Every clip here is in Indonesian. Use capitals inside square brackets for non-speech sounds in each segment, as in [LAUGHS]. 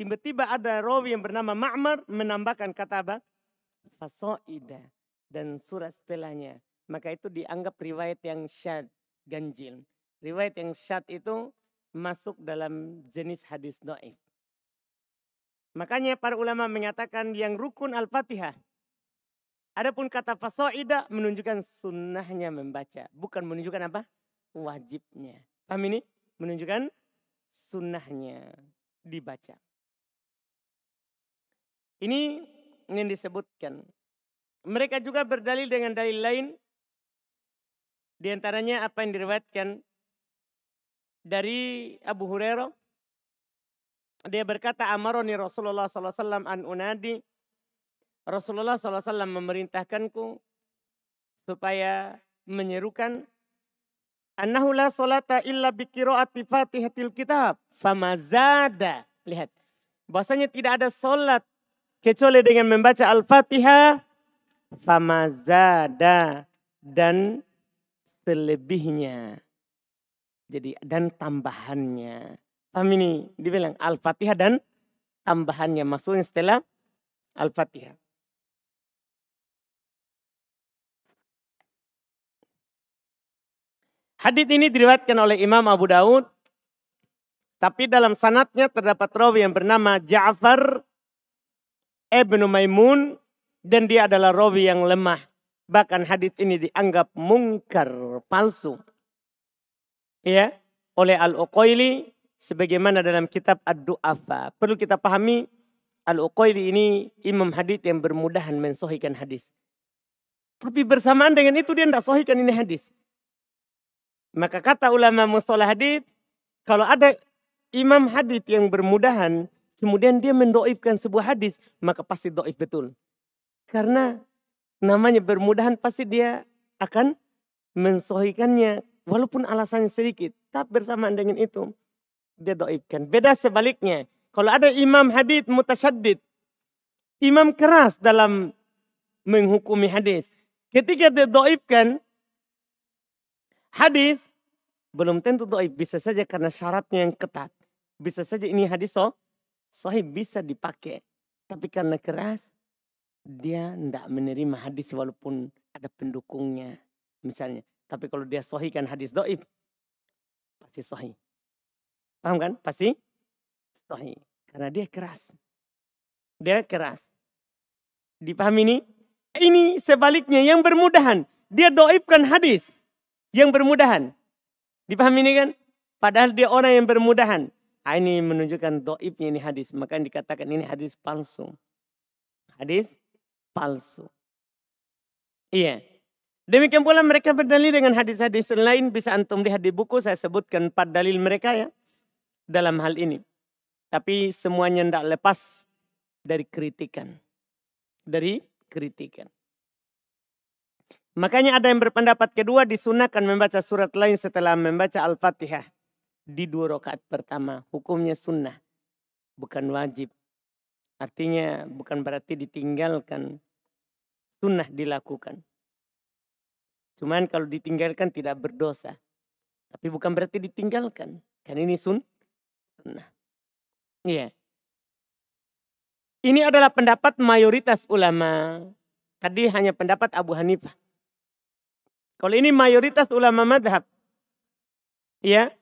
Tiba-tiba ada rawi yang bernama Ma'mar menambahkan kata apa? Fasoida dan surat setelahnya. Maka itu dianggap riwayat yang syad, ganjil. Riwayat yang syad itu masuk dalam jenis hadis do'if. Makanya para ulama mengatakan yang rukun Al-Fatihah. Adapun kata fasoida menunjukkan sunnahnya membaca. Bukan menunjukkan apa? Wajibnya. Paham ini? Menunjukkan sunnahnya dibaca. Ini yang disebutkan. Mereka juga berdalil dengan dalil lain. Di antaranya apa yang diriwayatkan dari Abu Hurairah dia berkata, Amaroni Rasulullah SAW an unadi. Rasulullah SAW memerintahkanku supaya menyerukan annahu la salata illa bi Fatihatil Kitab famazada. Lihat. Bahasanya tidak ada solat kecuali dengan membaca Al-Fatihah famazada dan selebihnya. Jadi dan tambahannya. Paham ini? Dibilang Al-Fatihah dan tambahannya. Maksudnya setelah Al-Fatihah. Hadis ini diriwayatkan oleh Imam Abu Daud. Tapi dalam sanatnya terdapat rawi yang bernama Ja'far Ibnu Maimun. Dan dia adalah rawi yang lemah. Bahkan hadis ini dianggap mungkar, palsu. Ya, oleh Al-Uqaili sebagaimana dalam kitab Ad-Du'afa. Perlu kita pahami Al-Uqaili ini imam hadis yang bermudahan mensohikan hadis. Tapi bersamaan dengan itu dia tidak sohikan ini hadis. Maka kata ulama mustalah hadis, kalau ada imam hadis yang bermudahan, kemudian dia mendoifkan sebuah hadis, maka pasti doif betul. Karena namanya bermudahan pasti dia akan mensohikannya walaupun alasannya sedikit. Tapi bersamaan dengan itu dia doibkan. Beda sebaliknya. Kalau ada imam hadith mutasyadid. Imam keras dalam menghukumi hadis. Ketika dia doibkan hadis. Belum tentu doib. Bisa saja karena syaratnya yang ketat. Bisa saja ini hadis so, sahih bisa dipakai. Tapi karena keras. Dia tidak menerima hadis walaupun ada pendukungnya. Misalnya. Tapi kalau dia sahihkan hadis doib. Pasti sahih. Paham kan? Pasti sahih. Karena dia keras. Dia keras. Dipahami ini? Ini sebaliknya yang bermudahan. Dia doibkan hadis. Yang bermudahan. Dipahami ini kan? Padahal dia orang yang bermudahan. Ah, ini menunjukkan doibnya ini hadis. Maka dikatakan ini hadis palsu. Hadis palsu. Iya. Demikian pula mereka berdalil dengan hadis-hadis lain. Bisa antum lihat di buku saya sebutkan empat dalil mereka ya dalam hal ini. Tapi semuanya tidak lepas dari kritikan. Dari kritikan. Makanya ada yang berpendapat kedua disunahkan membaca surat lain setelah membaca Al-Fatihah. Di dua rakaat pertama. Hukumnya sunnah. Bukan wajib. Artinya bukan berarti ditinggalkan. Sunnah dilakukan. Cuman kalau ditinggalkan tidak berdosa. Tapi bukan berarti ditinggalkan. Kan ini sun, Nah, iya. Ini adalah pendapat mayoritas ulama. Tadi hanya pendapat Abu Hanifah. Kalau ini mayoritas ulama madhab. Ya.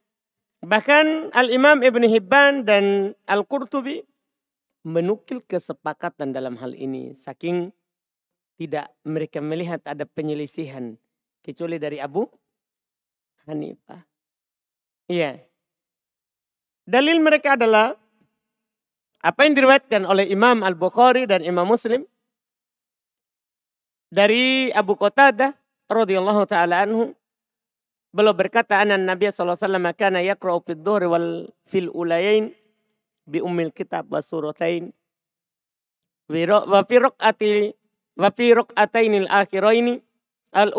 Bahkan Al-Imam Ibn Hibban dan Al-Qurtubi menukil kesepakatan dalam hal ini. Saking tidak mereka melihat ada penyelisihan. Kecuali dari Abu Hanifah. Iya. Dalil mereka adalah apa yang diriwayatkan oleh Imam Al-Bukhari dan Imam Muslim dari Abu Qatadah radhiyallahu taala anhu beliau berkata anna Nabi sallallahu alaihi wasallam kana yaqra'u wal fil ulayain bi ummil kitab wa suratain wa fi raq'ati wa fi raq'atainil akhiraini al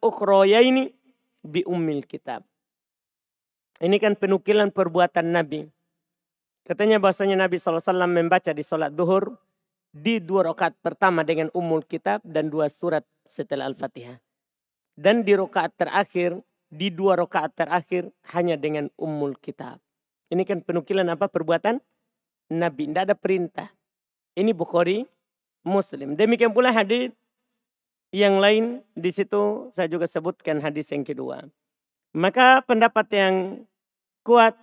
ukhrayaini bi ummil kitab ini kan penukilan perbuatan Nabi. Katanya bahasanya Nabi SAW membaca di sholat duhur di dua rakaat pertama dengan umul kitab dan dua surat setelah Al-Fatihah. Dan di rakaat terakhir, di dua rakaat terakhir hanya dengan umul kitab. Ini kan penukilan apa perbuatan Nabi. Tidak ada perintah. Ini Bukhari Muslim. Demikian pula hadis yang lain di situ saya juga sebutkan hadis yang kedua. Maka pendapat yang kuat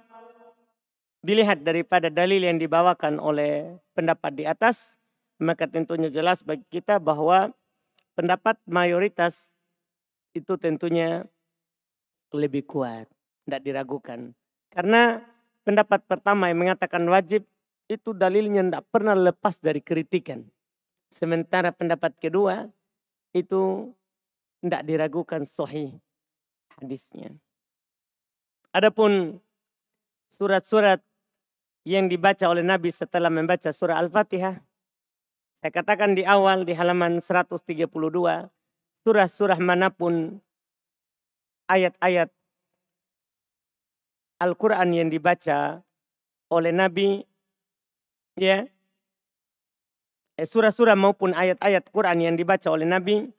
dilihat daripada dalil yang dibawakan oleh pendapat di atas, maka tentunya jelas bagi kita bahwa pendapat mayoritas itu tentunya lebih kuat, tidak diragukan. Karena pendapat pertama yang mengatakan wajib itu dalilnya tidak pernah lepas dari kritikan. Sementara pendapat kedua itu tidak diragukan sahih hadisnya. Adapun surat-surat yang dibaca oleh Nabi setelah membaca surah Al-Fatihah. Saya katakan di awal di halaman 132, surah-surah mana pun ayat-ayat Al-Quran yang dibaca oleh Nabi, ya, eh, surah-surah maupun ayat-ayat Quran yang dibaca oleh Nabi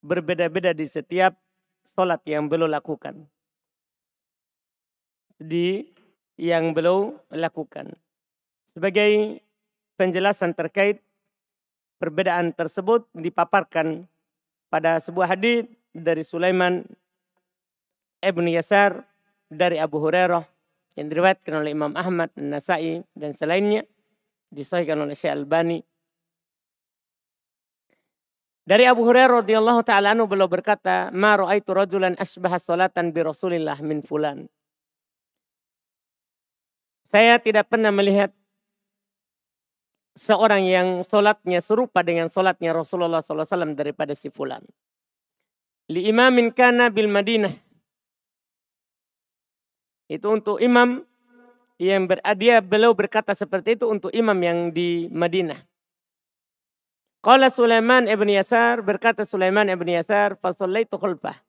berbeda-beda di setiap solat yang beliau lakukan. Di yang beliau lakukan. Sebagai penjelasan terkait perbedaan tersebut dipaparkan pada sebuah hadis dari Sulaiman ibn Yasar dari Abu Hurairah yang diriwayatkan oleh Imam Ahmad, Nasai dan selainnya disahihkan oleh Syekh Albani. Dari Abu Hurairah radhiyallahu taala anhu beliau berkata, "Ma ra'aitu rajulan asbaha salatan bi Rasulillah min fulan." Saya tidak pernah melihat seorang yang solatnya serupa dengan solatnya Rasulullah SAW daripada si fulan. Li imamin kana bil Madinah. Itu untuk imam yang beradia beliau berkata seperti itu untuk imam yang di Madinah. Qala Sulaiman ibn Yasar berkata Sulaiman ibn Yasar fasallaitu khulfah.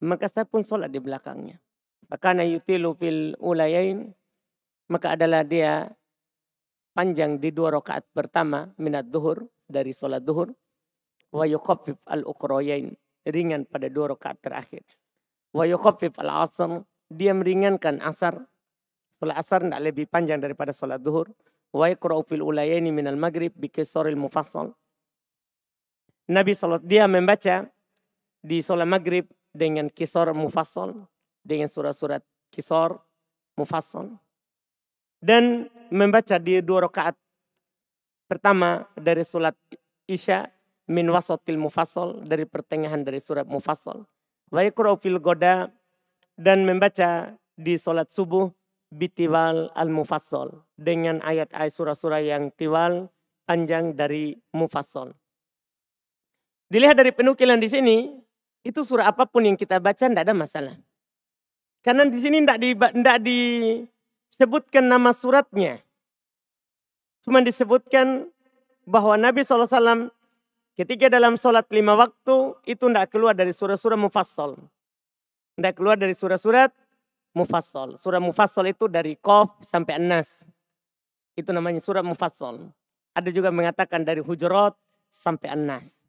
Maka saya pun solat di belakangnya. Makanya yutilu fil ulayain maka adalah dia panjang di dua rakaat pertama minat duhur dari sholat duhur wa yukhafif al ukroyain ringan pada dua rakaat terakhir. Wa yukhafif al asr dia meringankan asar. Sholat asar tidak lebih panjang daripada sholat duhur. Wa yakra'u fil ulayaini minal maghrib bi kisaril mufassal. Nabi salat dia membaca di sholat maghrib dengan kisar mufassal dengan surat-surat kisar mufassal dan membaca di dua rakaat pertama dari surat Isya min wasatil mufassal dari pertengahan dari surat mufassal. Wa fil goda dan membaca di solat subuh bitiwal al mufassal dengan ayat-ayat surah-surah yang tiwal panjang dari mufassal. Dilihat dari penukilan di sini, itu surah apa pun yang kita baca tidak ada masalah. Karena di sini tidak di sebutkan nama suratnya. Cuma disebutkan bahwa Nabi SAW ketika dalam sholat lima waktu itu tidak keluar dari surah-surah mufassal. Tidak keluar dari surah-surat mufassal. Surah mufassal itu dari Qaf sampai An-Nas. Itu namanya surah mufassal. Ada juga mengatakan dari Hujurat sampai An-Nas.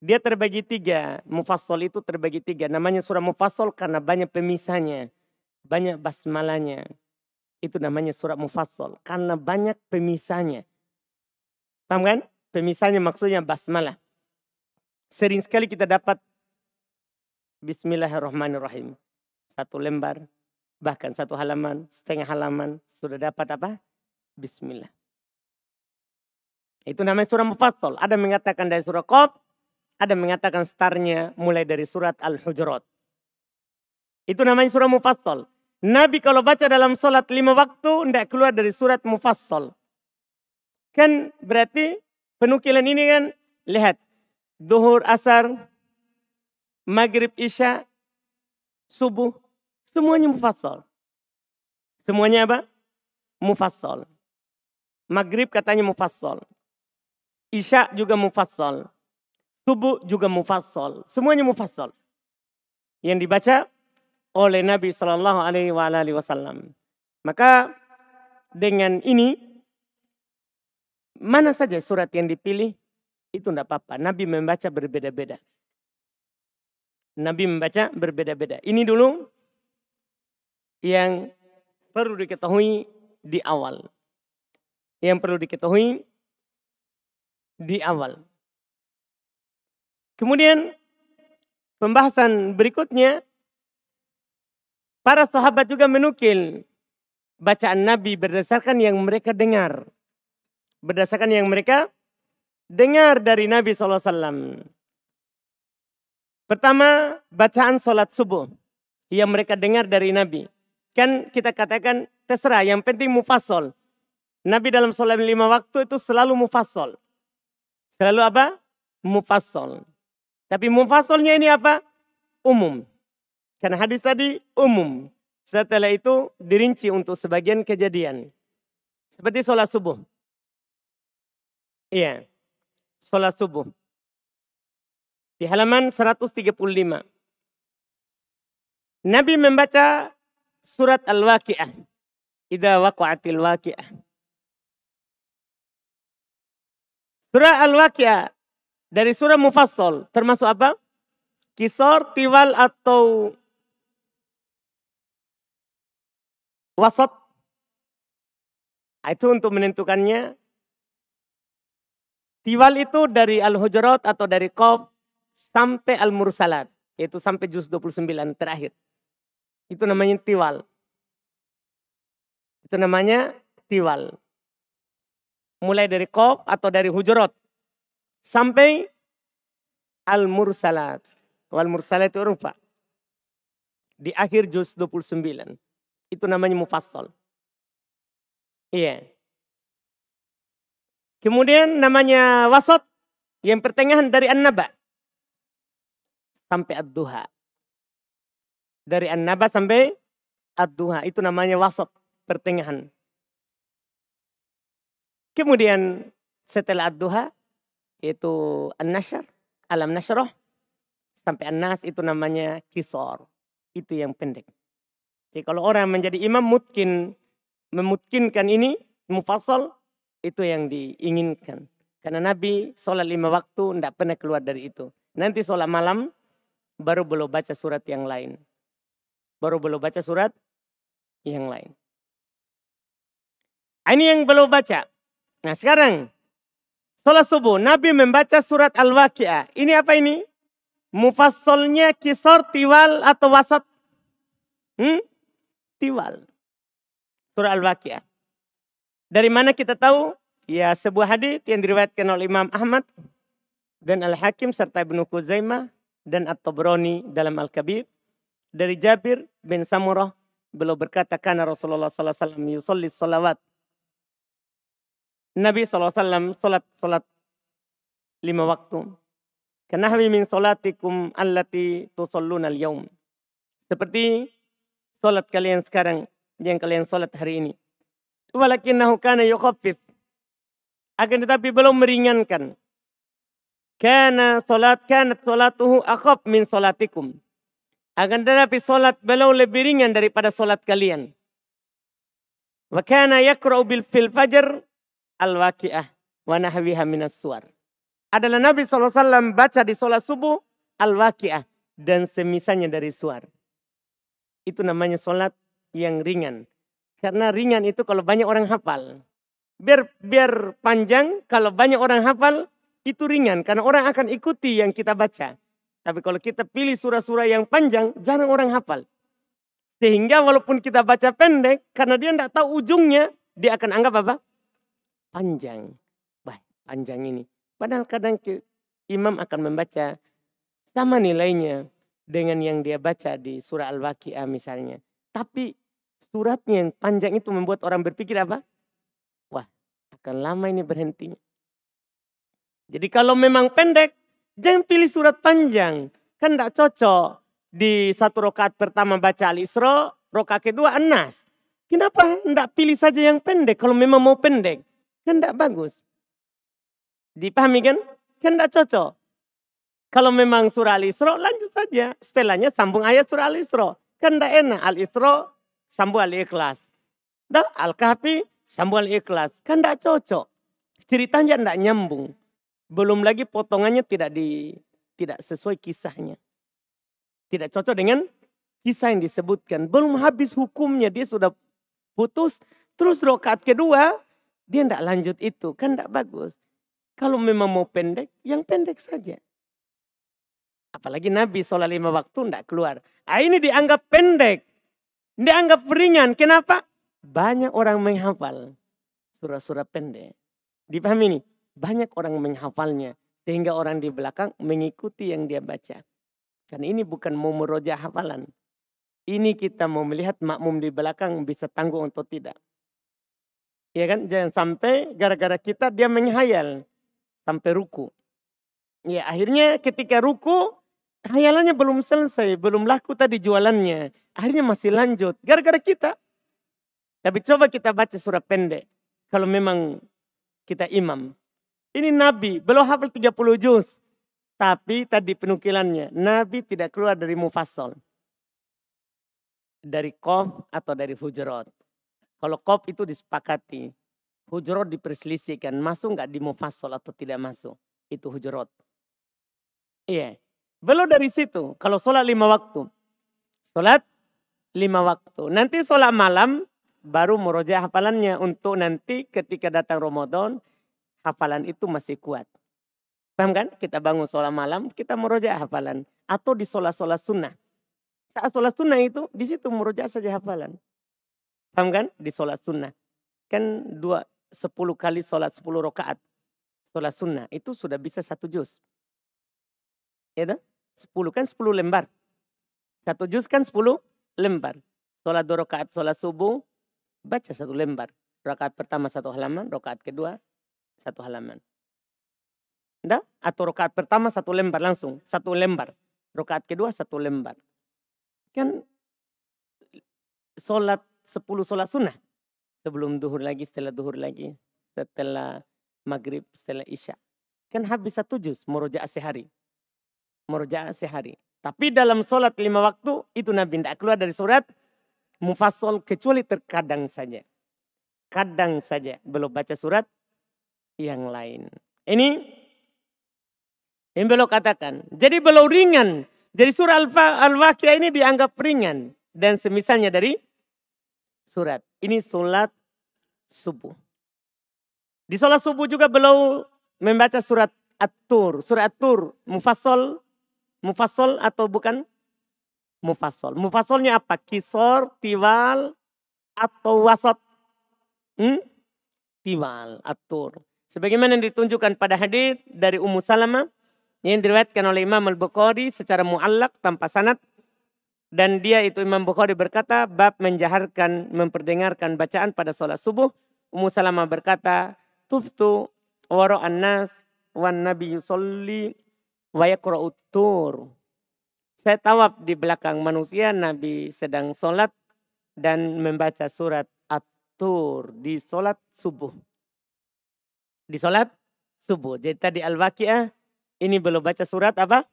Dia terbagi tiga. Mufassal itu terbagi tiga. Namanya surah mufassal karena banyak pemisahnya. Banyak basmalanya. Itu namanya surat mufassal. Karena banyak pemisahnya. Paham kan? Pemisahnya maksudnya basmalah. Sering sekali kita dapat Bismillahirrahmanirrahim. Satu lembar, bahkan satu halaman, setengah halaman, sudah dapat apa? Bismillah. Itu namanya surah mufassal. Ada mengatakan dari surah Qaf, ada mengatakan startnya mulai dari surat Al-Hujurat. Itu namanya surah mufassal. Nabi kalau baca dalam sholat lima waktu tidak keluar dari surat mufassal. Kan berarti penukilan ini kan lihat. Duhur, asar, maghrib, isya, subuh. Semuanya mufassal. Semuanya apa? Mufassal. Maghrib katanya mufassal. Isya juga mufassal. Subuh juga mufassal. Semuanya mufassal. Yang dibaca oleh Nabi Shallallahu Alaihi Wasallam. Maka dengan ini mana saja surat yang dipilih itu tidak apa-apa. Nabi membaca berbeda-beda. Nabi membaca berbeda-beda. Ini dulu yang perlu diketahui di awal. yang perlu diketahui di awal. Kemudian pembahasan berikutnya para sahabat juga menukil bacaan Nabi berdasarkan yang mereka dengar. Berdasarkan yang mereka dengar dari Nabi SAW. Pertama, bacaan sholat subuh yang mereka dengar dari Nabi. Kan kita katakan terserah, yang penting mufassal. Nabi dalam sholat lima waktu itu selalu mufassal. Selalu apa? Mufassal. Tapi mufassalnya ini apa? Umum. Karena hadis tadi umum. Setelah itu dirinci untuk sebagian kejadian. Seperti sholat subuh. Iya. Sholat subuh. Di halaman 135. Nabi membaca surat Al-Waqi'ah. Ida waqa'atil waqi'ah. Surah Al-Waqi'ah dari surah Mufassal termasuk apa? Kisor, tiwal atau wasat. Itu untuk menentukannya. Tiwal itu dari Al-Hujurat atau dari Qaf sampai Al-Mursalat. Yaitu sampai juz 29 terakhir. Itu namanya tiwal. Itu namanya tiwal. Mulai dari Qaf atau dari Hujurat sampai Al-Mursalat. Wal-Mursalat itu rupa. Di akhir juz 29. Itu namanya mufassal. Iya. Kemudian namanya wasat yang pertengahan dari An-Naba sampai Ad-Duha. Dari An-Naba sampai Ad-Duha itu namanya wasat pertengahan. Kemudian setelah Ad-Duha yaitu An-Nashr, Alam Nasroh, sampai An-Nas itu namanya Kisor. Itu yang pendek. Jadi kalau orang menjadi imam mungkin memutkinkan ini, mufassal, itu yang diinginkan. Karena Nabi sholat lima waktu tidak pernah keluar dari itu. Nanti sholat malam baru belum baca surat yang lain. Baru belum baca surat yang lain. Ini yang belum baca. Nah sekarang Salat subuh, Nabi membaca surat Al-Waqi'ah. Ini apa ini? Mufassolnya kisor, tiwal, atau wasat? Hmm? Tiwal. Surah Al-Waqi'ah. Dari mana kita tahu? Ya sebuah hadis yang diriwayatkan oleh Imam Ahmad dan Al-Hakim serta Ibnu Kuzaimah dan At-Tabrani dalam Al-Kabir. Dari Jabir bin Samurah beliau berkata karena Rasulullah sallallahu alaihi wasallam yusalli salawat Nabi SAW salat salat lima waktu. Kenahwi min salatikum allati tusalluna al-yawm. Seperti salat kalian sekarang yang kalian salat hari ini. Walakinnahu kana yukhaffif. Akan tetapi belum meringankan. Kana salat kanat salatuhu akhaf min salatikum. Akan tetapi salat belum lebih ringan daripada salat kalian. Wa kana yakra'u bil fil fajr al-waqi'ah wa nahwiha minas suar. Adalah Nabi SAW baca di sholat subuh al-waqi'ah dan semisalnya dari suar. Itu namanya sholat yang ringan. Karena ringan itu kalau banyak orang hafal. Biar biar panjang kalau banyak orang hafal itu ringan karena orang akan ikuti yang kita baca. Tapi kalau kita pilih surah-surah yang panjang, jarang orang hafal. Sehingga walaupun kita baca pendek, karena dia tidak tahu ujungnya, dia akan anggap apa? panjang. Bah, panjang ini. Padahal kadang imam akan membaca sama nilainya dengan yang dia baca di surah Al-Waqi'ah misalnya. Tapi suratnya yang panjang itu membuat orang berpikir apa? Wah, akan lama ini berhentinya. Jadi kalau memang pendek, jangan pilih surat panjang. Kan tidak cocok. Di satu rokaat pertama baca Al-Isra, rokaat kedua An-Nas. Kenapa tidak pilih saja yang pendek kalau memang mau pendek? Kan tidak bagus. Dipahami kan? Kan tidak cocok. Kalau memang surah Al-Isra lanjut saja. Setelahnya sambung ayat surah Al-Isra. Kan tidak enak. Al-Isra sambung Al-Ikhlas. Al-Kahfi sambung Al-Ikhlas. Kan tidak cocok. Ceritanya tidak nyambung. Belum lagi potongannya tidak di tidak sesuai kisahnya. Tidak cocok dengan kisah yang disebutkan. Belum habis hukumnya dia sudah putus. Terus rokat kedua Dia tidak lanjut itu, kan tidak bagus. Kalau memang mau pendek, yang pendek saja. Apalagi Nabi sholat lima waktu tidak keluar. Ah, ini dianggap pendek. Dianggap ringan. Kenapa? Banyak orang menghafal surah-surah pendek. Dipahami ini? Banyak orang menghafalnya. Sehingga orang di belakang mengikuti yang dia baca. Karena ini bukan mau merojah hafalan. Ini kita mau melihat makmum di belakang bisa tangguh atau tidak. Ya kan? Jangan sampai gara-gara kita dia menghayal sampai ruku. Ya akhirnya ketika ruku hayalannya belum selesai, belum laku tadi jualannya. Akhirnya masih lanjut gara-gara kita. Tapi coba kita baca surat pendek. Kalau memang kita imam. Ini Nabi, belum hafal 30 juz. Tapi tadi penukilannya, Nabi tidak keluar dari mufassal. Dari Qaf atau dari Hujurat. Kalau Qaf itu disepakati. Hujurot diperselisihkan. Masuk nggak di mufassal atau tidak masuk. Itu hujurot. Iya. Belum dari situ. Kalau sholat lima waktu. Sholat lima waktu. Nanti sholat malam baru meroja hafalannya untuk nanti ketika datang Ramadan hafalan itu masih kuat. Paham kan? Kita bangun sholat malam, kita meroja hafalan. Atau di sholat-sholat sunnah. Saat sholat sunnah itu, di situ meroja saja hafalan. Paham kan? Di sholat sunnah. Kan dua, 10 kali sholat 10 rakaat. Sholat sunnah itu sudah bisa satu juz. Ya 10 kan 10 lembar. Satu juz kan 10 lembar. Sholat dua rakaat, sholat subuh, baca satu lembar. Rakaat pertama satu halaman, rakaat kedua satu halaman. Nggak? Atau rakaat pertama satu lembar langsung, satu lembar. Rakaat kedua satu lembar. Kan sholat 10 sholat sunnah sebelum duhur lagi, setelah duhur lagi, setelah maghrib, setelah isya. Kan habis satu juz, merojaah sehari. Merojaah sehari. Tapi dalam sholat lima waktu, itu Nabi tidak keluar dari surat mufassal kecuali terkadang saja. Kadang saja belum baca surat yang lain. Ini yang belum katakan. Jadi belum ringan. Jadi surah Al-Waqiah ini dianggap ringan. Dan semisalnya dari surat. Ini sholat subuh. Di sholat subuh juga beliau membaca surat At-Tur. Surat At-Tur, mufassal, mufassal atau bukan? Mufassal. Mufassalnya apa? Kisor, tiwal, atau wasat? Hmm? Tiwal, At-Tur. Sebagaimana yang ditunjukkan pada hadis dari Ummu Salamah yang diriwayatkan oleh Imam Al-Bukhari secara muallak tanpa sanad dan dia itu Imam Bukhari berkata, bab menjaharkan, memperdengarkan bacaan pada sholat subuh. Ummu Salamah berkata, tuftu an nas wan nabi yusolli wa tur. Saya tawaf di belakang manusia, Nabi sedang sholat dan membaca surat At-Tur di sholat subuh. Di sholat subuh. Jadi tadi Al-Waqi'ah, ini belum baca surat apa?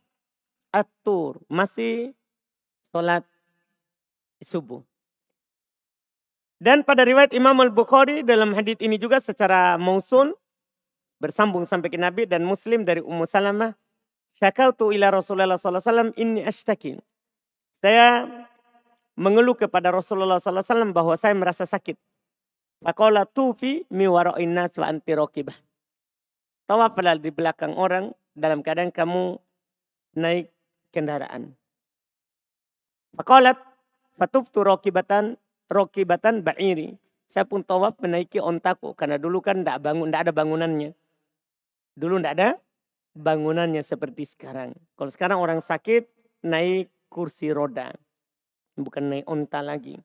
At-Tur. Masih sholat subuh. Dan pada riwayat Imam Al-Bukhari dalam hadis ini juga secara mausun bersambung sampai ke Nabi dan Muslim dari Ummu Salamah. Syakautu ila Rasulullah SAW ini ashtaki. Saya mengeluh kepada Rasulullah SAW bahwa saya merasa sakit. Faqala tufi mi wara'in nas wa anti raqibah. Tawaflah di belakang orang dalam keadaan kamu naik kendaraan. Fakalat fatuftu rokibatan rokibatan ba'iri. Saya pun tawaf menaiki ontaku karena dulu kan tidak bangun, tidak ada bangunannya. Dulu tidak ada bangunannya seperti sekarang. Kalau sekarang orang sakit naik kursi roda, bukan naik onta lagi.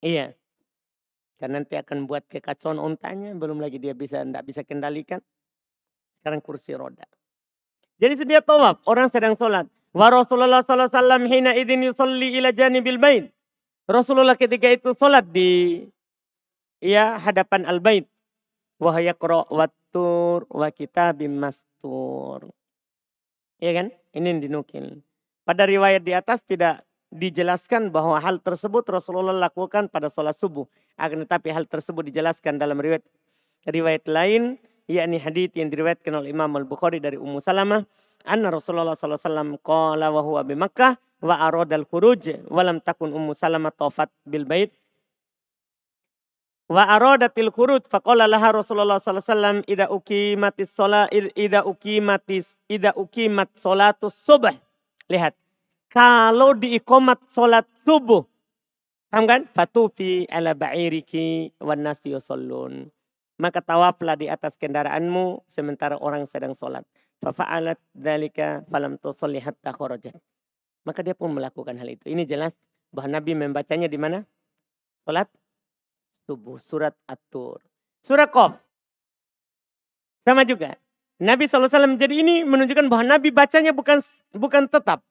Iya, karena nanti akan buat kekacauan ontanya, belum lagi dia bisa tidak bisa kendalikan. Sekarang kursi roda. Jadi dia tawaf, orang sedang sholat. Wa Rasulullah SAW hina idin yusalli ila janibil bait. Rasulullah ketika itu sholat di ya hadapan al-bait. Wa yaqra wattur wa kitabim mastur. Ya kan? Ini dinukil. Pada riwayat di atas tidak dijelaskan bahwa hal tersebut Rasulullah lakukan pada sholat subuh. Akan tetapi hal tersebut dijelaskan dalam riwayat riwayat lain yakni hadits yang diriwayatkan oleh Imam Al-Bukhari dari Ummu Salamah anna Rasulullah sallallahu alaihi qala wa huwa bi Makkah wa arada al-khuruj wa lam takun Ummu Salamah tawafat bil bait wa aradatil khurud faqala laha Rasulullah sallallahu alaihi wasallam idza uqimatis shalah idza uqimatis idza uqimat salatus subh. Lihat. Kalau diikomat salat subuh. Paham kan? Fatufi ala ba'iriki wan nasi yusallun. Maka tawaflah di atas kendaraanmu sementara orang sedang solat. Fafa'alat dalika falam tusalli hatta kharajat. Maka dia pun melakukan hal itu. Ini jelas bahwa Nabi membacanya di mana? Salat subuh, surat At-Tur. Surat Qaf. Sama juga. Nabi SAW jadi ini menunjukkan bahwa Nabi bacanya bukan bukan tetap.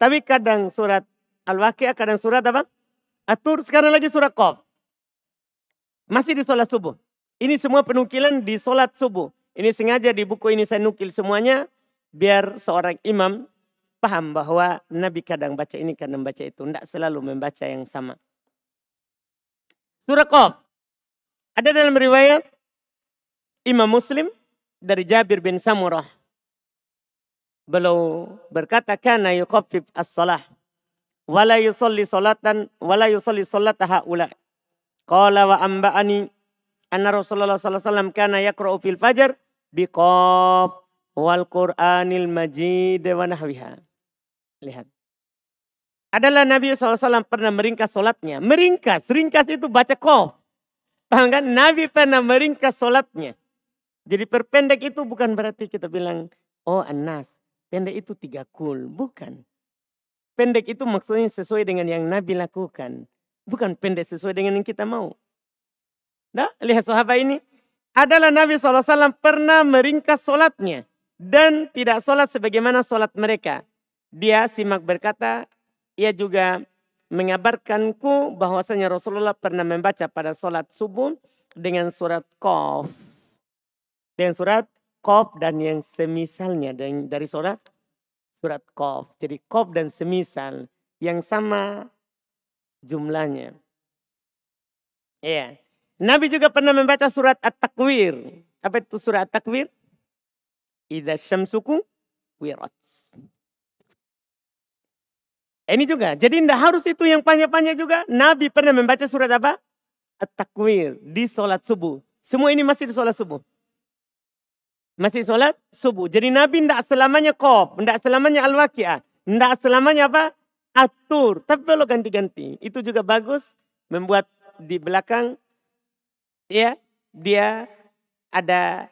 Tapi kadang surat Al-Waqi'ah, kadang surat apa? Atur, sekarang lagi surat Qaf. Masih di sholat subuh. Ini semua penukilan di sholat subuh. Ini sengaja di buku ini saya nukil semuanya. Biar seorang imam paham bahwa Nabi kadang baca ini, kadang baca itu. Tidak selalu membaca yang sama. Surah Qaf. Ada dalam riwayat Imam Muslim dari Jabir bin Samurah. Beliau berkata kana yuqaffif as-salah wala yusalli salatan wala yusalli salataha ula. Qala wa amba'ani anna Rasulullah sallallahu alaihi wasallam kana yaqra'u fil fajr biqaf wal Qur'anil Majid wa nahwiha. Lihat adalah Nabi SAW pernah meringkas sholatnya. Meringkas, ringkas itu baca kof. Paham kan? Nabi pernah meringkas sholatnya. Jadi perpendek itu bukan berarti kita bilang, oh anas, pendek itu tiga kul. Bukan. Pendek itu maksudnya sesuai dengan yang Nabi lakukan. Bukan pendek sesuai dengan yang kita mau. Dah, lihat sahabat ini. Adalah Nabi SAW pernah meringkas sholatnya. Dan tidak sholat sebagaimana sholat mereka. Dia simak berkata, ia juga mengabarkanku bahwasanya Rasulullah pernah membaca pada sholat subuh dengan surat Qaf. Dengan surat Qaf dan yang semisalnya dari surat surat Qaf. Jadi Qaf dan semisal yang sama jumlahnya. Iya. Nabi juga pernah membaca surat At-Takwir. Apa itu surat At-Takwir? Ida syamsuku wirat. Ini juga. Jadi tidak harus itu yang panjang-panjang juga. Nabi pernah membaca surat apa? At-Takwir di sholat subuh. Semua ini masih di sholat subuh. Masih sholat subuh. Jadi Nabi tidak selamanya kop, tidak selamanya al-waqi'ah. Tidak selamanya apa? Atur. Tapi kalau ganti-ganti. Itu juga bagus. Membuat di belakang ya dia ada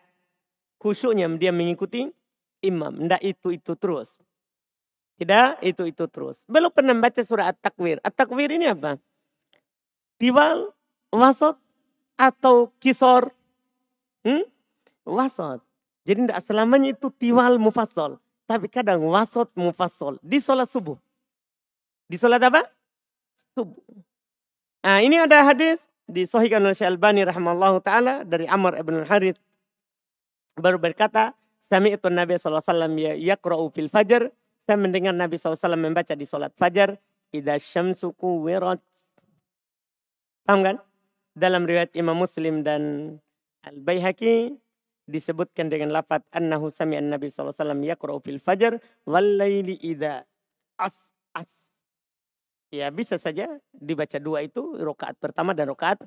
khusyuknya dia mengikuti imam. Tidak itu-itu terus. Tidak, itu-itu terus. Belum pernah baca surah At-Takwir. At-Takwir ini apa? Tiwal, wasot, atau kisor. Hmm? Wasot. Jadi tidak selamanya itu tiwal mufassol. Tapi kadang wasot mufassol. Di sholat subuh. Di sholat apa? Subuh. Nah ini ada hadis di Sahihkan oleh Syalbani rahimahullah ta'ala dari Amr ibn Harith. Baru berkata, Sami itu Nabi SAW ya yakra'u fil fajr saya mendengar Nabi SAW membaca di sholat fajar. Ida syamsuku wirat. Paham kan? Dalam riwayat Imam Muslim dan Al-Bayhaqi disebutkan dengan lafad annahu sami'an Nabi SAW yakra'u fil fajar wallayli ida as as. Ya bisa saja dibaca dua itu rokaat pertama dan rokaat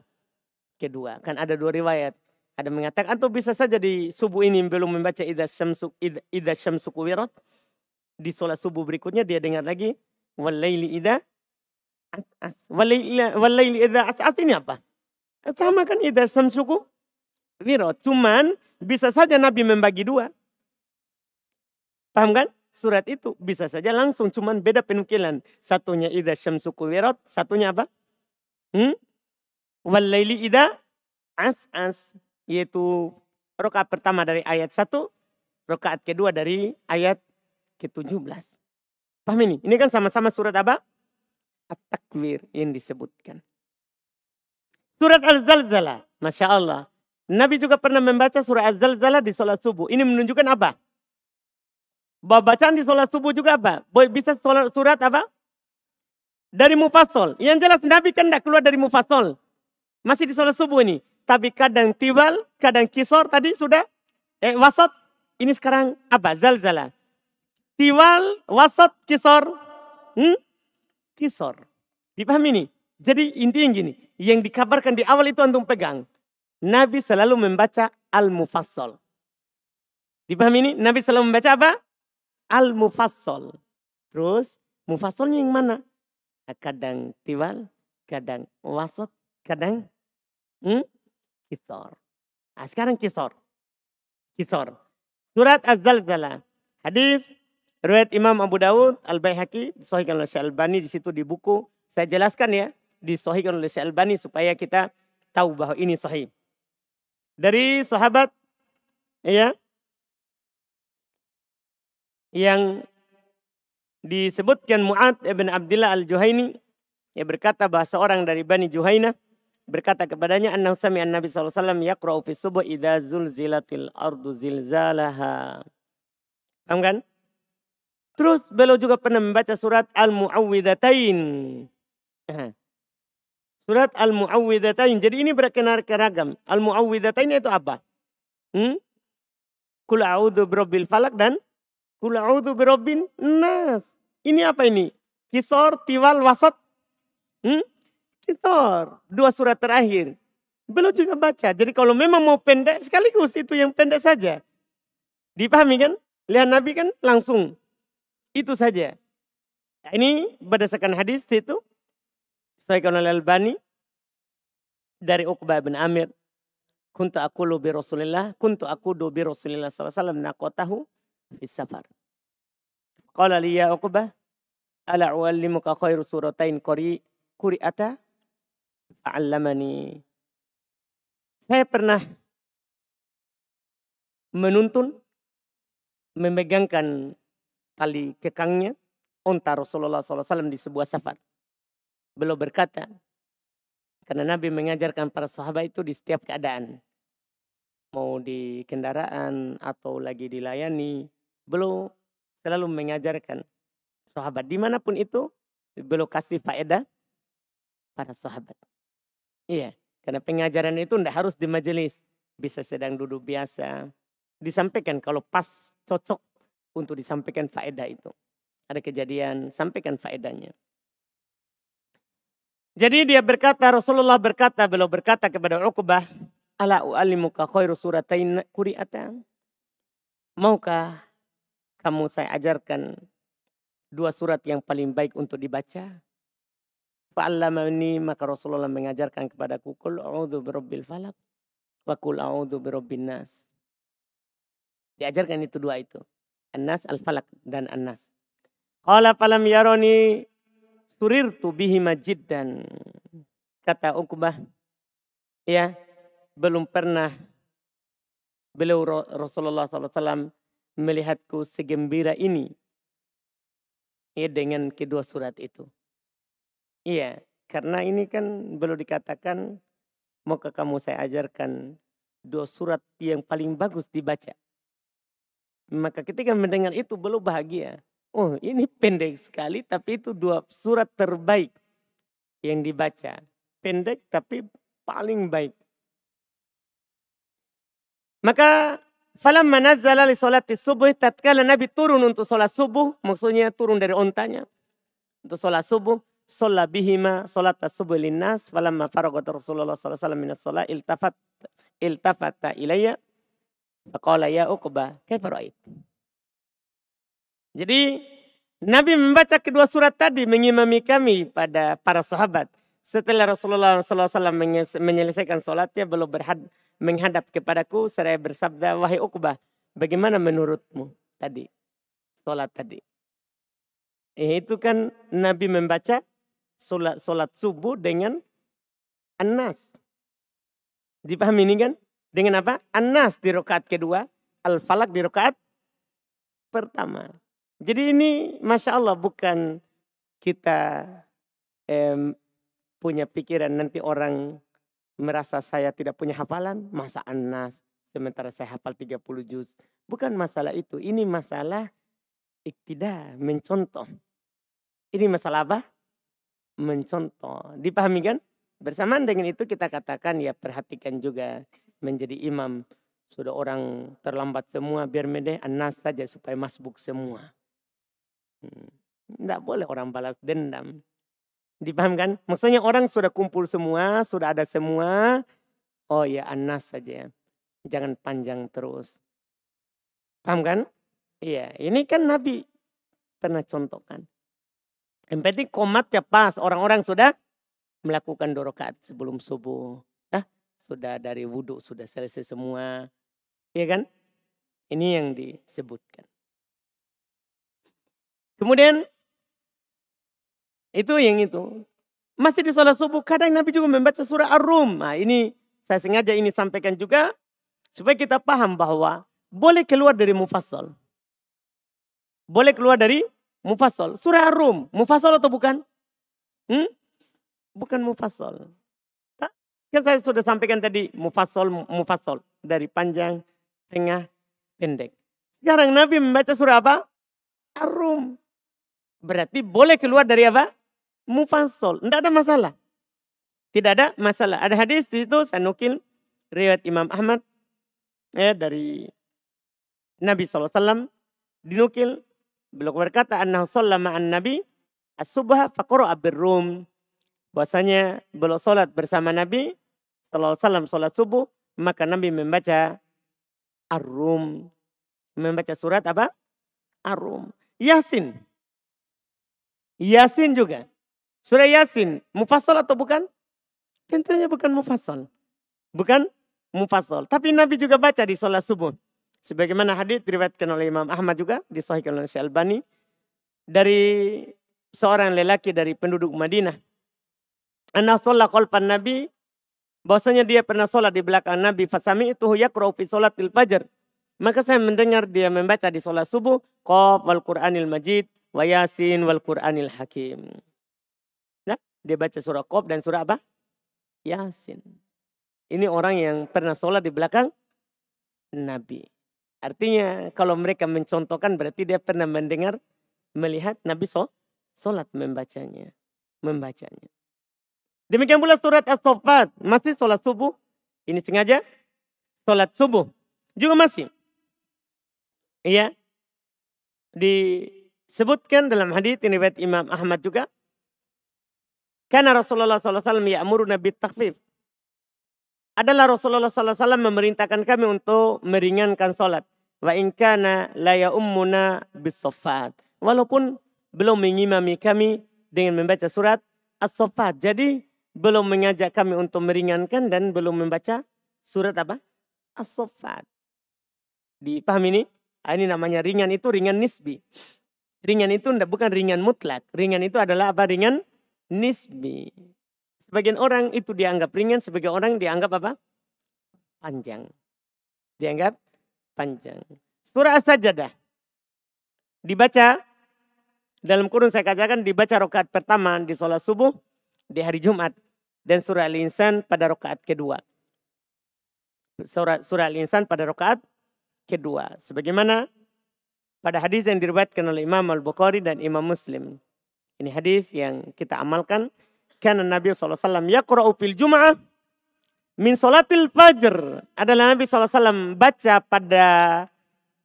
kedua. Kan ada dua riwayat. Ada mengatakan atau bisa saja di subuh ini belum membaca ida syamsuk ida, ida syamsuku wirat di sholat subuh berikutnya dia dengar lagi walaili ida as as walaili ida as as ini apa? Sama kan ida samsuku wiro. Cuman bisa saja Nabi membagi dua. Paham kan? Surat itu bisa saja langsung cuman beda penukilan. Satunya ida syamsuku wirot, satunya apa? Hmm? Walaili ida as as yaitu rokaat pertama dari ayat satu, rokaat kedua dari ayat ke-17. Paham ini? Ini kan sama-sama surat apa? At-Takwir yang disebutkan. Surat Al-Zalzalah. Masya Allah. Nabi juga pernah membaca surat Az-Zalzalah di sholat subuh. Ini menunjukkan apa? Bahwa bacaan di sholat subuh juga apa? Bisa sholat, surat apa? Dari mufassol. Yang jelas Nabi kan tidak keluar dari mufassol. Masih di sholat subuh ini. Tapi kadang tiwal, kadang kisor tadi sudah. Eh, wasat. Ini sekarang apa? Zalzalah. Tiwal, wasat, kisor. Hmm? Kisor. Dipahami ini? Jadi intinya gini, yang dikabarkan di awal itu antum pegang. Nabi selalu membaca Al-Mufassal. Dipahami ini? Nabi selalu membaca apa? Al-Mufassal. Terus Mufassalnya yang mana? Kadang tiwal, kadang wasat, kadang hmm, kisor. Nah, sekarang kisor. Kisor. Surat Az-Zalzalah. Hadis riwayat Imam Abu Dawud, Al-Baihaqi, disahihkan oleh Syekh Albani di situ di buku. Saya jelaskan ya, disahihkan oleh Syekh Albani supaya kita tahu bahwa ini sahih. Dari sahabat ya yang disebutkan Mu'ad ibn Abdullah al-Juhaini yang berkata bahwa seorang dari Bani Juhaina berkata kepadanya annahu sami'a Nabi sallallahu alaihi wasallam yaqra'u fi subuh idza zulzilatil ardu zilzalaha. Paham kan? Terus beliau juga pernah membaca surat Al-Mu'awwidhatain. Surat Al-Mu'awwidhatain. Jadi ini berkenar keragam. Al-Mu'awwidhatain itu apa? Hmm? Kul a'udhu falak dan kul a'udhu nas. Ini apa ini? Kisor, tiwal, wasat. Hmm? Kisor. Dua surat terakhir. Belum juga baca. Jadi kalau memang mau pendek sekaligus itu yang pendek saja. Dipahami kan? Lihat Nabi kan langsung. Itu saja. Ini berdasarkan hadis itu Sayyidina oleh Al-Bani dari Uqbah bin Amir. Kuntu lu bi Rasulillah, kuntu do bi Rasulillah sallallahu alaihi wasallam naqatahu fi safar. Qala li ya Uqbah, ala uallimuka khairu suratain quri quri'ata fa'allamani. Saya pernah menuntun memegangkan tali kekangnya onta Rasulullah SAW di sebuah safar. Beliau berkata, karena Nabi mengajarkan para sahabat itu di setiap keadaan. Mau di kendaraan atau lagi dilayani. Beliau selalu mengajarkan sahabat di mana pun itu. Beliau kasih faedah para sahabat. Iya, karena pengajaran itu tidak harus di majelis. Bisa sedang duduk biasa. Disampaikan kalau pas cocok untuk disampaikan faedah itu. Ada kejadian, sampaikan faedahnya. Jadi dia berkata, Rasulullah berkata, beliau berkata kepada Uqbah, Ala u'alimuka khairu suratain kuri'ata. Maukah kamu saya ajarkan dua surat yang paling baik untuk dibaca? Fa'allamani maka Rasulullah mengajarkan kepadaku kul a'udzu birabbil falak wa kul a'udzu birabbin nas. Diajarkan itu dua itu. An-nas al-falak dan an-nas. Qala falam yaroni surirtu bihi dan Kata Uqbah, ya belum pernah beliau Rasulullah SAW melihatku segembira ini ya dengan kedua surat itu. Iya, karena ini kan belum dikatakan maukah kamu saya ajarkan dua surat yang paling bagus dibaca. Maka ketika mendengar itu belum bahagia. Oh ini pendek sekali tapi itu dua surat terbaik yang dibaca. Pendek tapi paling baik. Maka falam manazzala li salati subuh tatkala Nabi turun untuk sholat subuh. Maksudnya turun dari ontanya. Untuk sholat subuh. Sholat bihima sholat subuh linnas. Falamma faragat Rasulullah SAW minas sholat iltafat iltafata ilayya. Faqala ya Uqbah kaifa? Jadi Nabi membaca kedua surat tadi mengimami kami pada para sahabat. Setelah Rasulullah SAW menyelesaikan sholatnya belum berhad, menghadap kepadaku seraya bersabda, wahai Uqbah, bagaimana menurutmu tadi? Sholat tadi. Eh, itu kan Nabi membaca sholat, sholat subuh dengan Anas. Dipahami ini kan? Dengan apa? Anas di rakaat kedua, Al-Falak di rakaat pertama. Jadi ini Masya Allah bukan kita em, punya pikiran nanti orang merasa saya tidak punya hafalan. Masa anas sementara saya hafal 30 juz. Bukan masalah itu. Ini masalah iktidah, mencontoh. Ini masalah apa? Mencontoh. Dipahami kan? Bersamaan dengan itu kita katakan ya perhatikan juga menjadi imam. Sudah orang terlambat semua biar mede anas saja supaya masbuk semua. Tidak hmm. boleh orang balas dendam. Dipahamkan? Maksudnya orang sudah kumpul semua, sudah ada semua. Oh ya anas saja. Jangan panjang terus. Paham kan? Iya, ini kan Nabi pernah contohkan. Yang penting komatnya pas, orang-orang sudah melakukan dorokat sebelum subuh. Sudah dari wudhu sudah selesai semua. Iya kan? Ini yang disebutkan. Kemudian itu yang itu. Masih di sholat subuh, kadang Nabi juga membaca surah Ar-Rum. Nah ini saya sengaja ini sampaikan juga supaya kita paham bahwa boleh keluar dari mufassal. Boleh keluar dari mufassal. Surah Ar-Rum, mufassal atau bukan? Hmm? Bukan mufassal. Kan saya sudah sampaikan tadi mufassal, mufassal. Dari panjang, tengah, pendek. Sekarang Nabi membaca surah apa? Ar-Rum. Berarti boleh keluar dari apa? Mufassal. Tidak ada masalah. Tidak ada masalah. Ada hadis di situ saya nukil riwayat Imam Ahmad ya dari Nabi SAW dinukil beliau berkata annahu sallama an Nabi as-subha faqara rum bahwasanya beliau salat bersama Nabi sallallahu alaihi wasallam salat subuh maka Nabi membaca Ar-Rum membaca surat apa? Ar-Rum. Yasin. Yasin juga. Surah Yasin, mufassal atau bukan? Tentunya bukan mufassal. Bukan mufassal. Tapi Nabi juga baca di sholat subuh. Sebagaimana hadis diriwayatkan oleh Imam Ahmad juga, disahihkan oleh Syekh Albani. Dari seorang lelaki dari penduduk Madinah. Anak sholat kolpan Nabi, bahwasanya dia pernah sholat di belakang Nabi. Fasami itu yakrau fi sholat fajr. Maka saya mendengar dia membaca di sholat subuh. Qaf wal Qur'anil Majid wa Yasin wal Qur'anil Hakim. Nah, dia baca surah Qaf dan surah apa? Yasin. Ini orang yang pernah sholat di belakang Nabi. Artinya kalau mereka mencontohkan berarti dia pernah mendengar, melihat Nabi sholat membacanya. Membacanya. Demikian pula surat As-Sofat. Masih sholat subuh. Ini sengaja sholat subuh. Juga masih. Iya. Disebutkan dalam hadis ini riwayat Imam Ahmad juga. Karena Rasulullah SAW ya'muru Nabi takfif. Adalah Rasulullah SAW memerintahkan kami untuk meringankan sholat. Wa inkana la ya'ummuna bisofat. Walaupun belum mengimami kami dengan membaca surat as-sofat. Jadi belum mengajak kami untuk meringankan dan belum membaca surat apa? As-sofat. Dipahami ini? Ah, ini namanya ringan itu ringan nisbi. Ringan itu bukan ringan mutlak. Ringan itu adalah apa? Ringan nisbi. Sebagian orang itu dianggap ringan, sebagian orang dianggap apa? Panjang. Dianggap panjang. Surah As-Sajadah. Dibaca, dalam kurun saya katakan dibaca rokaat pertama di sholat subuh di hari Jumat. Dan surah Al-Insan pada rokaat kedua. Surah, surah Al-Insan pada rokaat kedua. Sebagaimana pada hadis yang diriwayatkan oleh Imam Al-Bukhari dan Imam Muslim. Ini hadis yang kita amalkan. Karena Nabi SAW yaqra'u fil jum'ah min salatil fajr. Adalah Nabi SAW baca pada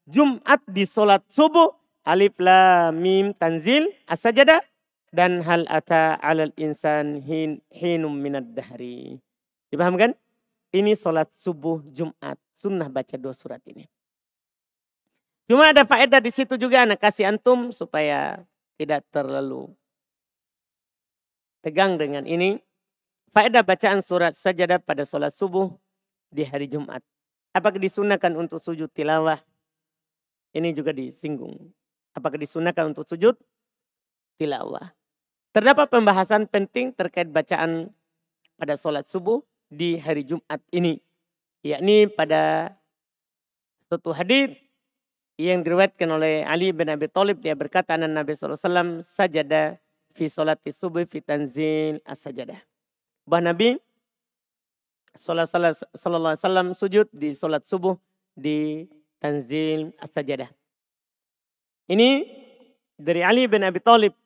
Jumat di solat subuh. Alif la mim tanzil as-sajadah. Dan hal ata alal insan hin, hinum minad dahri. Dipahamkan? Ini solat subuh Jumat. Sunnah baca dua surat ini. Cuma ada faedah di situ juga anak kasih antum supaya tidak terlalu tegang dengan ini. Faedah bacaan surat sajadah pada sholat subuh di hari Jumat. Apakah disunahkan untuk sujud tilawah? Ini juga disinggung. Apakah disunahkan untuk sujud tilawah? Terdapat pembahasan penting terkait bacaan pada sholat subuh di hari Jumat ini. Yakni pada suatu hadis yang diriwayatkan oleh Ali bin Abi Thalib dia berkata Nabi SAW sajada fi salati subuh fi tanzil as-sajadah. Bah Nabi sallallahu alaihi sujud di salat subuh di tanzil as-sajadah. Ini dari Ali bin Abi Thalib.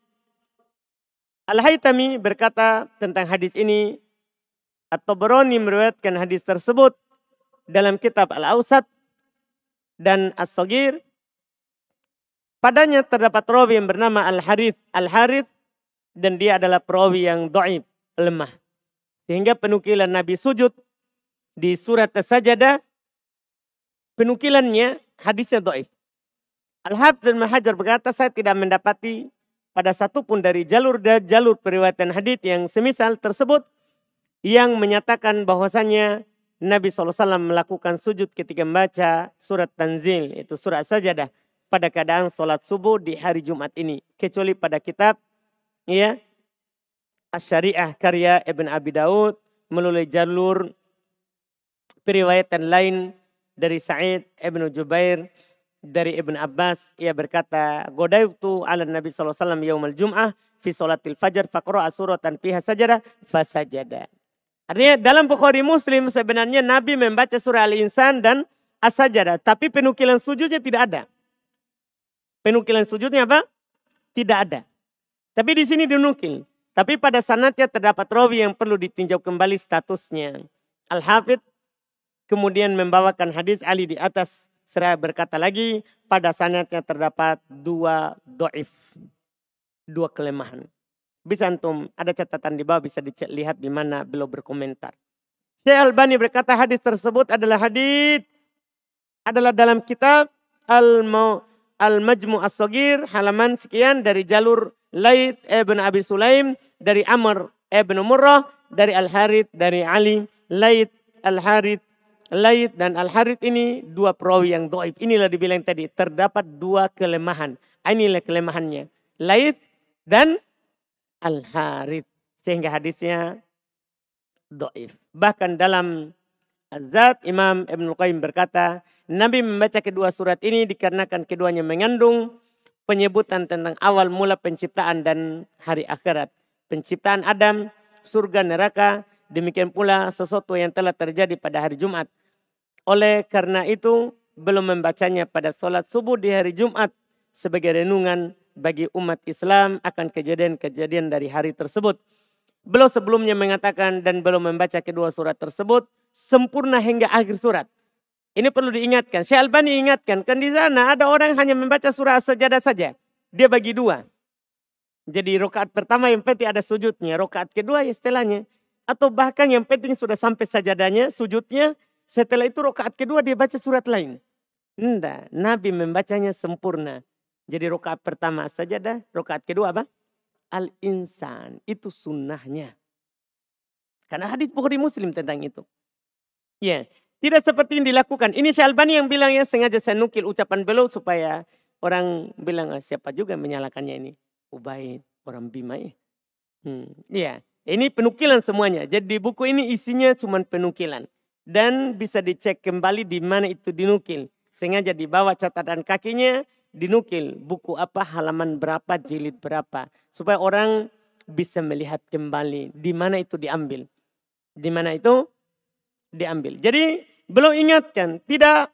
Al-Haytami berkata tentang hadis ini atau Beroni meriwayatkan hadis tersebut dalam kitab Al-Ausat dan As-Sogir. Padanya terdapat rawi yang bernama Al-Harith. Al-Harith dan dia adalah perawi yang doib, lemah. Sehingga penukilan Nabi sujud di surat As-Sajadah, penukilannya hadisnya doib. Al-Hafidh dan Mahajar berkata, saya tidak mendapati pada satu pun dari jalur jalur periwayatan hadis yang semisal tersebut yang menyatakan bahwasanya Nabi SAW melakukan sujud ketika membaca surat Tanzil, itu surat sajadah pada keadaan sholat subuh di hari Jumat ini. Kecuali pada kitab ya As-Syariah karya Ibn Abi Daud melalui jalur periwayatan lain dari Sa'id Ibn Jubair dari Ibn Abbas ia berkata godaitu ala Nabi sallallahu alaihi wasallam yaumal jum'ah fi salatil fajar faqra'a suratan fiha sajada fasajada. Artinya dalam Bukhari Muslim sebenarnya Nabi membaca surah Al-Insan dan As-Sajadah. Tapi penukilan sujudnya tidak ada. Penukilan sujudnya apa? Tidak ada. Tapi di sini dinukil. Tapi pada sanatnya terdapat rawi yang perlu ditinjau kembali statusnya. Al-Hafidh kemudian membawakan hadis Ali di atas Seraya berkata lagi, pada sanatnya terdapat dua doif. Dua kelemahan. Bisa antum, ada catatan di bawah bisa dilihat di mana beliau berkomentar. Syekh Albani berkata hadis tersebut adalah hadis adalah dalam kitab al al majmu as sogir halaman sekian dari jalur Laid ibn Abi Sulaim dari Amr ibn Murrah dari Al Harith dari Ali Laid Al Harith Laid dan Al Harith ini dua perawi yang doib. Inilah dibilang tadi terdapat dua kelemahan. Inilah kelemahannya. Laid dan Al Harith sehingga hadisnya doib. Bahkan dalam Azad Imam Ibn Qayyim berkata, Nabi membaca kedua surat ini dikarenakan keduanya mengandung penyebutan tentang awal mula penciptaan dan hari akhirat. Penciptaan Adam, surga, neraka, demikian pula sesuatu yang telah terjadi pada hari Jumat. Oleh karena itu, belum membacanya pada sholat subuh di hari Jumat sebagai renungan bagi umat Islam akan kejadian-kejadian dari hari tersebut. Belum sebelumnya mengatakan dan belum membaca kedua surat tersebut sempurna hingga akhir surat. Ini perlu diingatkan. Syekh Albani ingatkan, kan di sana ada orang hanya membaca surah sajadah saja. Dia bagi dua. Jadi rokaat pertama yang penting ada sujudnya, rokaat kedua ya setelahnya. Atau bahkan yang penting sudah sampai sajadahnya, sujudnya, setelah itu rokaat kedua dia baca surat lain. Tidak, Nabi membacanya sempurna. Jadi rokaat pertama saja dah, rokaat kedua apa? Al-insan, itu sunnahnya. Karena hadis Bukhari Muslim tentang itu. Ya, tidak seperti yang dilakukan. Ini Syalbani yang bilang ya sengaja saya nukil ucapan beliau supaya orang bilang ah, siapa juga menyalakannya ini. Ubaid, orang Bima ya. Hmm, ya, ini penukilan semuanya. Jadi buku ini isinya cuma penukilan dan bisa dicek kembali di mana itu dinukil. Sengaja dibawa catatan kakinya, dinukil buku apa, halaman berapa, jilid berapa. Supaya orang bisa melihat kembali di mana itu diambil. Di mana itu diambil. Jadi belum ingatkan, tidak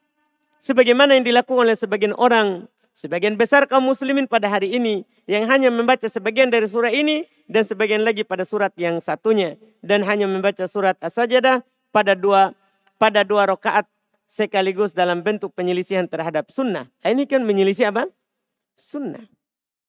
sebagaimana yang dilakukan oleh sebagian orang, sebagian besar kaum muslimin pada hari ini yang hanya membaca sebagian dari surat ini dan sebagian lagi pada surat yang satunya dan hanya membaca surat As-Sajdah pada dua pada dua rakaat sekaligus dalam bentuk penyelisihan terhadap sunnah. Nah, ini kan menyelisih apa? Sunnah.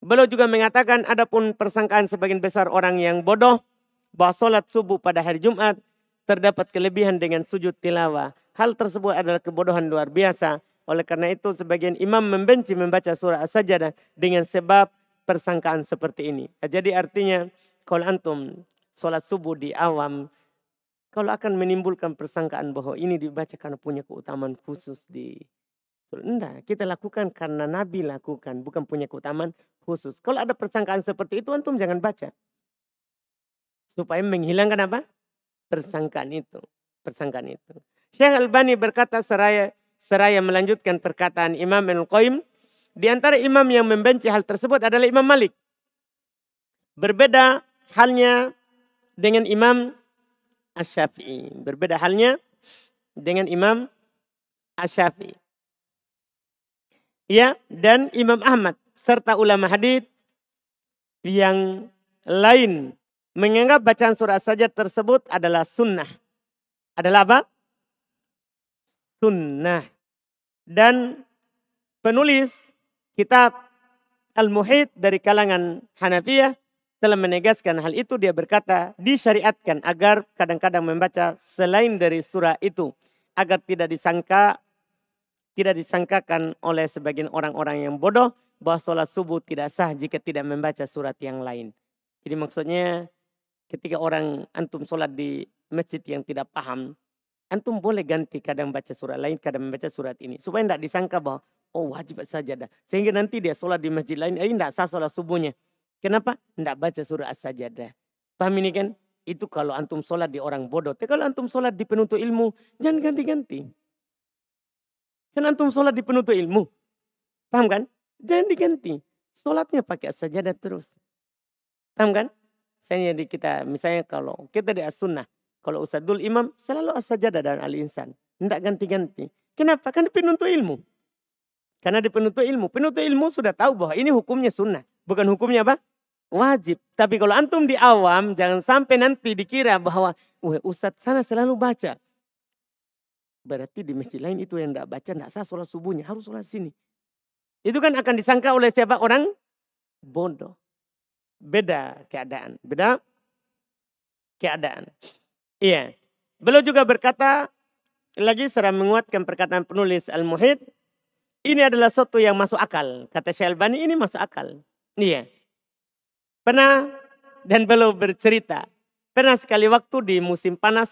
Beliau juga mengatakan ada pun persangkaan sebagian besar orang yang bodoh bahwa sholat subuh pada hari Jumat terdapat kelebihan dengan sujud tilawah. Hal tersebut adalah kebodohan luar biasa. Oleh karena itu sebagian imam membenci membaca surah as-sajadah dengan sebab persangkaan seperti ini. Jadi artinya kalau antum sholat subuh di awam kalau akan menimbulkan persangkaan bahwa ini dibaca karena punya keutamaan khusus di Enggak, kita lakukan karena Nabi lakukan, bukan punya keutamaan khusus. Kalau ada persangkaan seperti itu, antum jangan baca. Supaya menghilangkan apa? Persangkaan itu. Persangkaan itu. Syekh Albani berkata seraya seraya melanjutkan perkataan Imam Al-Qaim. Di antara imam yang membenci hal tersebut adalah Imam Malik. Berbeda halnya dengan Imam Asy-Syafi'i. Berbeda halnya dengan Imam Asy-Syafi'i. Ya, dan Imam Ahmad serta ulama hadis yang lain menganggap bacaan surah saja tersebut adalah sunnah. Adalah apa? Sunnah. Dan penulis kitab Al-Muhid dari kalangan Hanafiyah setelah menegaskan hal itu dia berkata disyariatkan agar kadang-kadang membaca selain dari surah itu agar tidak disangka tidak disangkakan oleh sebagian orang-orang yang bodoh bahwa sholat subuh tidak sah jika tidak membaca surat yang lain. Jadi maksudnya ketika orang antum sholat di masjid yang tidak paham, antum boleh ganti kadang baca surat lain, kadang membaca surat ini. Supaya tidak disangka bahwa oh wajib saja dah. Sehingga nanti dia sholat di masjid lain, ini tidak sah sholat subuhnya. Kenapa? Tidak baca surah as-sajadah. Paham ini kan? Itu kalau antum sholat di orang bodoh. Tapi kalau antum sholat di penuntut ilmu, jangan ganti-ganti. Kan antum sholat di penuntut ilmu. Paham kan? Jangan diganti. Sholatnya pakai as-sajadah terus. Paham kan? Saya di kita, misalnya kalau kita di as-sunnah. Kalau Ustadzul Imam selalu as-sajadah dan al-insan. Tidak ganti-ganti. Kenapa? Kan di penuntut ilmu. Karena di penuntut ilmu. Penuntut ilmu sudah tahu bahwa ini hukumnya sunnah. Bukan hukumnya apa? Wajib. Tapi kalau antum di awam, jangan sampai nanti dikira bahwa, wah Ustadz sana selalu baca. Berarti di masjid lain itu yang tidak baca, tidak sah sholat subuhnya. Harus sholat sini. Itu kan akan disangka oleh siapa? Orang bodoh. Beda keadaan. Beda keadaan. Iya. Beliau juga berkata, lagi serah menguatkan perkataan penulis Al-Muhid, ini adalah sesuatu yang masuk akal. Kata Syalbani ini masuk akal. Iya. Pernah dan belum bercerita. Pernah sekali waktu di musim panas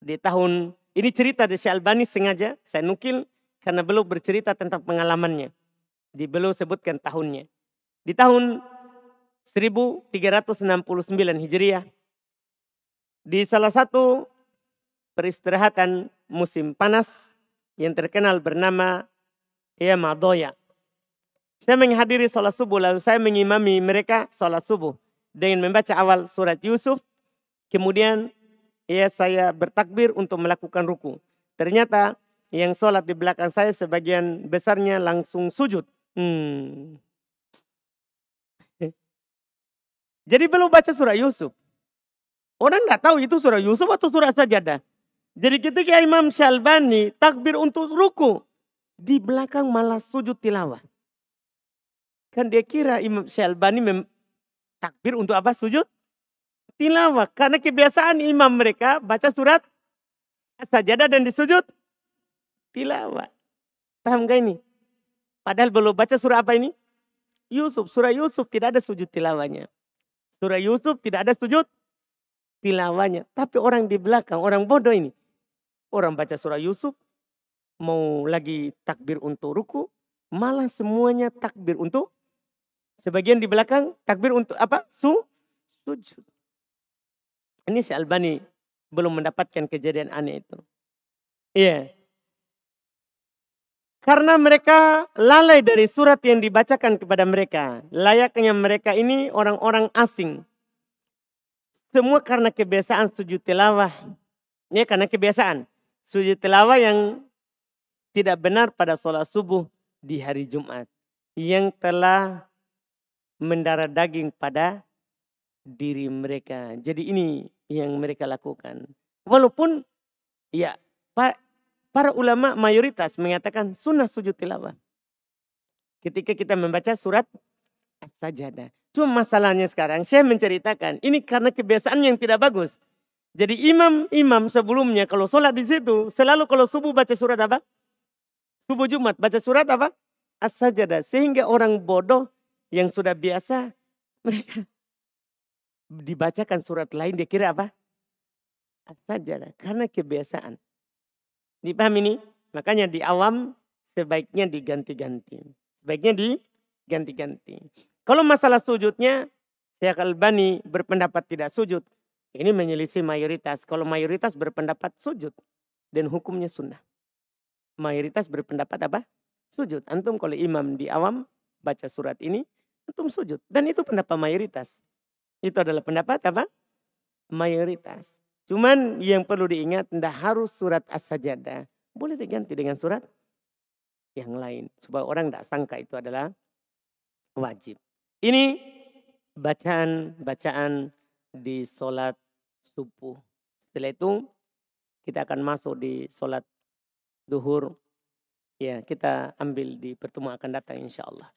di tahun ini cerita di Syalbani sengaja saya nukil karena belum bercerita tentang pengalamannya. Di belum sebutkan tahunnya. Di tahun 1369 Hijriah di salah satu peristirahatan musim panas yang terkenal bernama Yamadoya. Saya menghadiri sholat subuh lalu saya mengimami mereka sholat subuh. Dengan membaca awal surat Yusuf. Kemudian ya saya bertakbir untuk melakukan ruku. Ternyata yang sholat di belakang saya sebagian besarnya langsung sujud. Hmm. [LAUGHS] Jadi belum baca surah Yusuf. Orang nggak tahu itu surah Yusuf atau surah sajadah. Jadi ketika Imam Syalbani takbir untuk ruku. Di belakang malah sujud tilawah. Kan dia kira Imam Syalbani mem takbir untuk apa? Sujud? Tilawah. Karena kebiasaan imam mereka baca surat sajadah dan disujud tilawah. Paham gak ini? Padahal belum baca surah apa ini? Yusuf. Surah Yusuf tidak ada sujud tilawahnya. Surah Yusuf tidak ada sujud tilawahnya. Tapi orang di belakang, orang bodoh ini. Orang baca surah Yusuf, mau lagi takbir untuk ruku, malah semuanya takbir untuk Sebagian di belakang takbir untuk apa? Su, sujud. Ini si Albani belum mendapatkan kejadian aneh itu. Iya. Karena mereka lalai dari surat yang dibacakan kepada mereka. Layaknya mereka ini orang-orang asing. Semua karena kebiasaan sujud tilawah. Ini karena kebiasaan. Sujud tilawah yang tidak benar pada sholat subuh di hari Jumat. Yang telah mendarah daging pada diri mereka. Jadi ini yang mereka lakukan. Walaupun ya para ulama mayoritas mengatakan sunnah sujud tilawah. Ketika kita membaca surat as-sajadah. Cuma masalahnya sekarang saya menceritakan ini karena kebiasaan yang tidak bagus. Jadi imam-imam sebelumnya kalau sholat di situ selalu kalau subuh baca surat apa? Subuh Jumat baca surat apa? As-sajadah. Sehingga orang bodoh yang sudah biasa mereka [LAUGHS] dibacakan surat lain dia kira apa? Saja karena kebiasaan. Dipahami ini? Makanya di awam sebaiknya diganti-ganti. Sebaiknya diganti-ganti. Kalau masalah sujudnya, Syekh Albani berpendapat tidak sujud. Ini menyelisih mayoritas. Kalau mayoritas berpendapat sujud. Dan hukumnya sunnah. Mayoritas berpendapat apa? Sujud. Antum kalau imam di awam baca surat ini, antum sujud. Dan itu pendapat mayoritas. Itu adalah pendapat apa? Mayoritas. Cuman yang perlu diingat, tidak harus surat as-sajadah. Boleh diganti dengan surat yang lain. Supaya orang tidak sangka itu adalah wajib. Ini bacaan-bacaan di sholat subuh. Setelah itu kita akan masuk di sholat duhur. Ya, kita ambil di pertemuan akan datang insya Allah.